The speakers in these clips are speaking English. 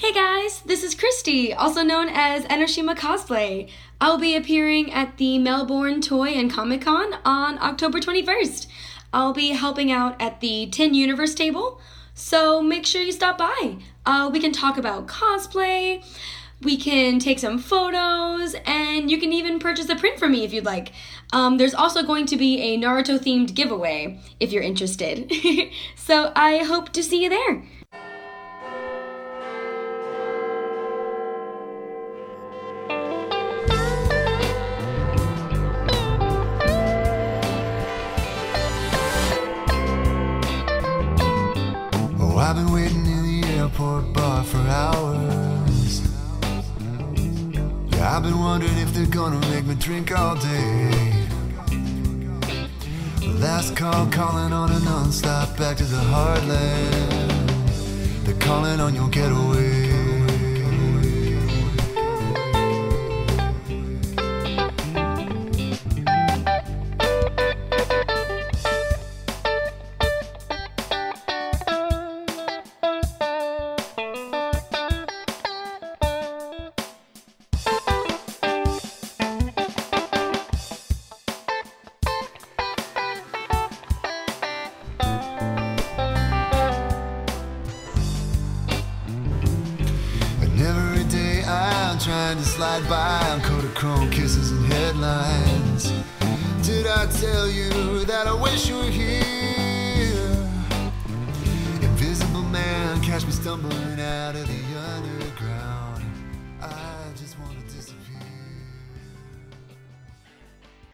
Hey guys, this is Christy, also known as Enoshima Cosplay. I'll be appearing at the Melbourne Toy and Comic Con on October 21st. I'll be helping out at the Tin Universe table, so make sure you stop by. Uh, we can talk about cosplay, we can take some photos, and you can even purchase a print from me if you'd like. Um, there's also going to be a Naruto themed giveaway if you're interested. so I hope to see you there. I've been waiting in the airport bar for hours. Yeah, I've been wondering if they're gonna make me drink all day. Last call calling on a non-stop back to the heartland. They're calling on your getaway. Kodachrome kisses and headlines. Did I tell you that I wish you were here? Invisible man, catch me stumbling out of the underground. I just want to disappear.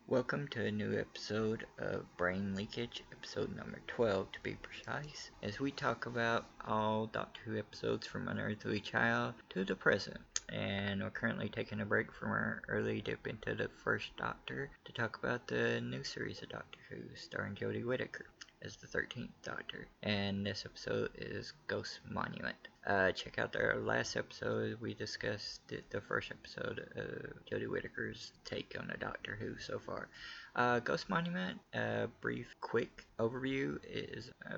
Welcome to a new episode of Brain Leakage, episode number 12 to be precise, as we talk about all Doctor Who episodes from Unearthly Child to the present. And we're currently taking a break from our early dip into the first Doctor to talk about the new series of Doctor Who starring Jodie Whittaker as the 13th Doctor. And this episode is Ghost Monument. Uh, check out our last episode. We discussed the, the first episode of Jodie Whittaker's take on a Doctor Who so far. Uh, Ghost Monument, a brief, quick overview, is a,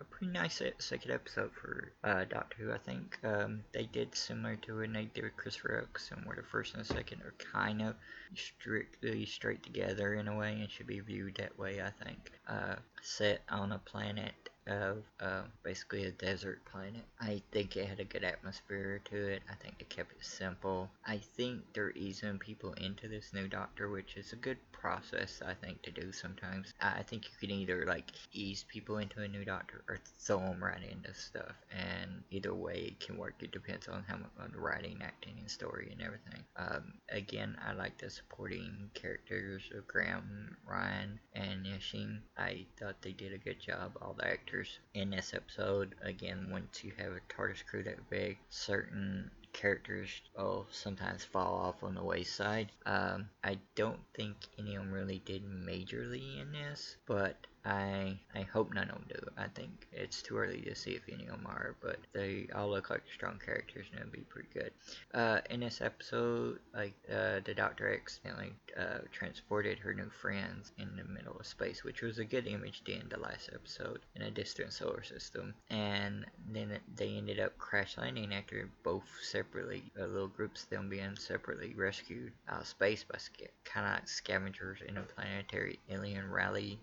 a pretty nice second episode for uh, Doctor Who, I think. Um, they did similar to when they did Christopher and where the first and the second are kind of strictly straight together in a way, and should be viewed that way, I think. Uh, set on a planet of uh, basically a desert planet. I think it had a good atmosphere to it. I think they kept it simple. I think they're easing people into this new Doctor, which is a good process, I think, to do sometimes. I think you can either like ease people into a new Doctor or throw them right into stuff, and either way it can work. It depends on how much on the writing, acting, and story and everything. Um, again, I like the supporting characters of Graham, Ryan, Yasmin. I thought they did a good job. All the actors in this episode. Again, once you have a TARDIS crew that big, certain characters will sometimes fall off on the wayside. Um, I don't think any of them really did majorly in this, but I I hope none of them do. I think it's too early to see if any of them are, but they all look like strong characters and it'll be pretty good. Uh, in this episode, like uh, the Doctor accidentally uh, transported her new friends in the middle of space, which was a good image to end the last episode in a distant solar system, and then they ended up crash landing after both separately, uh, little groups of them being separately rescued out of space by sca- kind of scavengers in a planetary alien rally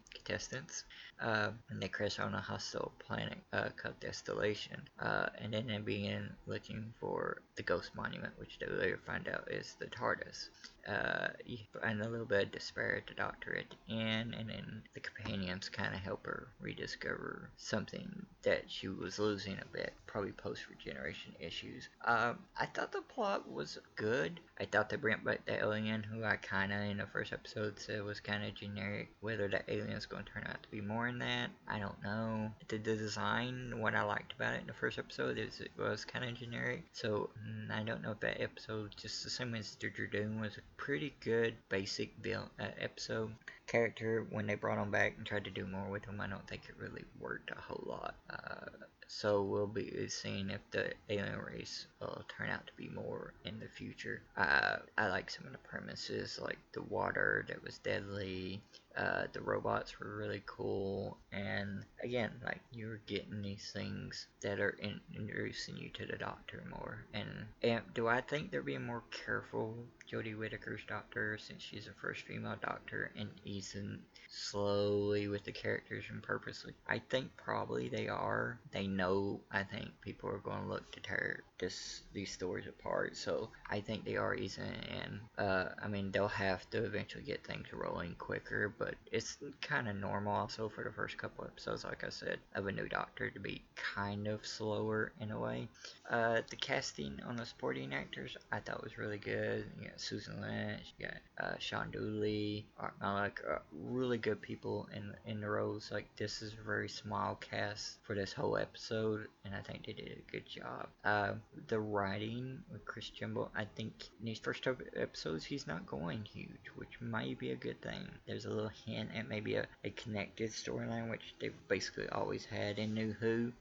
contestants. Uh, and they crash on a hostile planet uh, called Desolation. Uh, and then they begin looking for the Ghost Monument, which they later find out is the TARDIS. Uh, you find a little bit of despair at the Doctor at the end, and then the companions kind of help her rediscover something that she was losing a bit, probably post regeneration issues. Um, I thought the plot was good. I thought they brought back the alien, who I kind of in the first episode said was kind of generic. Whether the alien's going to turn out to be more than that, I don't know. The, the design, what I liked about it in the first episode is it was kind of generic. So mm, I don't know if that episode, just the same as Dr. Was a pretty good basic build uh, episode character when they brought him back and tried to do more with him i don't think it really worked a whole lot uh, so we'll be seeing if the alien race will turn out to be more in the future uh, i like some of the premises like the water that was deadly Uh, the robots were really cool, and again, like you're getting these things that are in, introducing you to the Doctor more. And, and do I think they're being more careful Jodie Whittaker's Doctor since she's the first female Doctor and easing slowly with the characters and purposely. I think probably they are. They know. I think people are going to look to tear this these stories apart. So I think they are easing in. Uh, I mean, they'll have to eventually get things rolling quicker, but it's kind of normal also for the first couple episodes, like I said, of a new Doctor to be kind of slower in a way. Uh, the casting on the supporting actors I thought was really good. You got Susan Lynch, you got uh, Shaun Dooley, Art Malik, uh, really good people in in the roles. Like this is a very small cast for this whole episode, and I think they did a good job. Uh, the writing with Chris Chibnall, I think in these first two episodes he's not going huge, which might be a good thing. There's a little hint at maybe a, a connected storyline, which they've basically always had in New Who.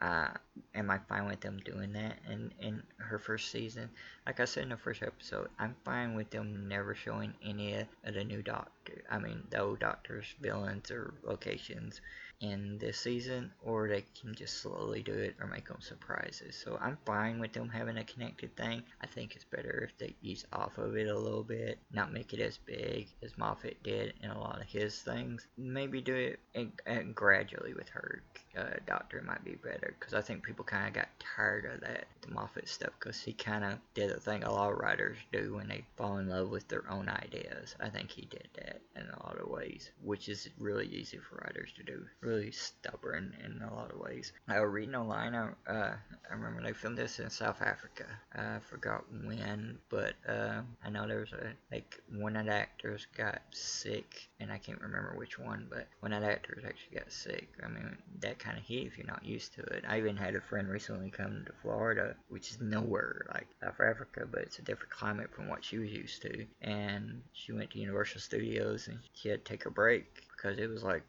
Uh, am I fine with them doing that in, in her first season? Like I said in the first episode, I'm fine with them never showing any of the new Doctor, I mean, the old Doctor's villains or locations in this season, or they can just slowly do it or make them surprises. So I'm fine with them having a connected thing. I think it's better if they ease off of it a little bit, not make it as big as Moffat did in a lot of his things. Maybe do it and, and gradually with her uh, Doctor might be better because I think people kind of got tired of that the Moffat stuff because he kind of did a thing a lot of writers do when they fall in love with their own ideas. I think he did that in a lot of ways, which is really easy for writers to do really stubborn in a lot of ways. I was reading online, I, uh, I remember they filmed this in South Africa. I forgot when, but uh, I know there was a, like, one of the actors got sick, and I can't remember which one, but one of the actors actually got sick. I mean, that kind of heat if you're not used to it. I even had a friend recently come to Florida, which is nowhere like South Africa, but it's a different climate from what she was used to. And she went to Universal Studios and she had to take a break because it was like,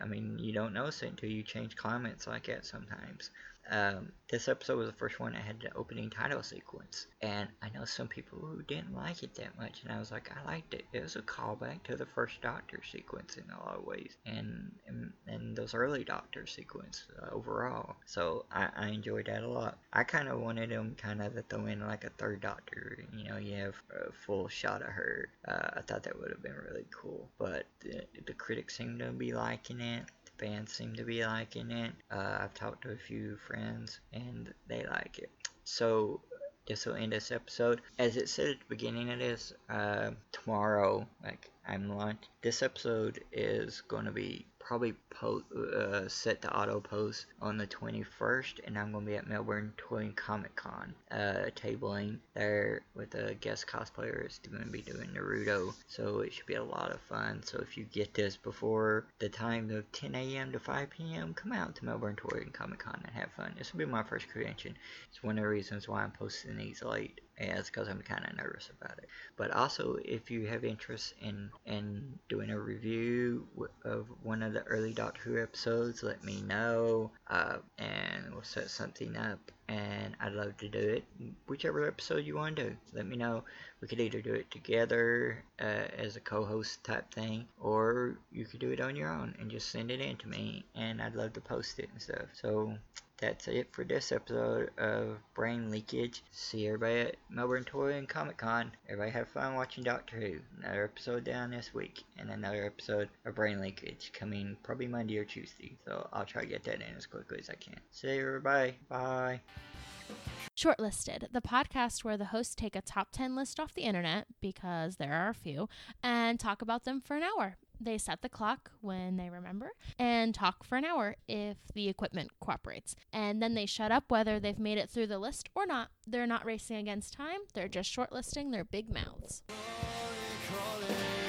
I mean, you don't notice it until you change climates like that sometimes. Um, this episode was the first one that had the opening title sequence, and I know some people who didn't like it that much, and I was like, I liked it. It was a callback to the first Doctor sequence in a lot of ways, and and, and those early Doctor sequence uh, overall. So I, I enjoyed that a lot. I kind of wanted them kind of to throw in like a third Doctor. You know, you have a full shot of her. Uh, I thought that would have been really cool, but the, the critics seem to be liking it fans seem to be liking it. Uh, I've talked to a few friends and they like it. So this will end this episode. As it said at the beginning of this, uh, tomorrow, like I'm launch. This episode is going to be probably uh, set to auto post on the 21st, and I'm going to be at Melbourne Toy and Comic Con, uh, tabling there with a guest cosplayer. It's going to be doing Naruto, so it should be a lot of fun. So if you get this before the time of 10 a.m. to 5 p.m., come out to Melbourne Toy and Comic Con and have fun. This will be my first convention. It's one of the reasons why I'm posting these late. Yeah, it's because I'm kind of nervous about it. But also, if you have interest in in doing a review of one of the early Doctor Who episodes, let me know, uh, and we'll set something up. And I'd love to do it. Whichever episode you want to do, let me know. We could either do it together uh, as a co-host type thing, or you could do it on your own and just send it in to me, and I'd love to post it and stuff. So that's it for this episode of Brain Leakage. See everybody at Melbourne Toy and Comic Con. Everybody have fun watching Doctor Who. Another episode down this week, and another episode of Brain Leakage coming probably Monday or Tuesday. So I'll try to get that in as quickly as I can. See everybody. Bye. Shortlisted, the podcast where the hosts take a top 10 list off the internet, because there are a few, and talk about them for an hour. They set the clock when they remember and talk for an hour if the equipment cooperates. And then they shut up whether they've made it through the list or not. They're not racing against time, they're just shortlisting their big mouths. Calling, calling.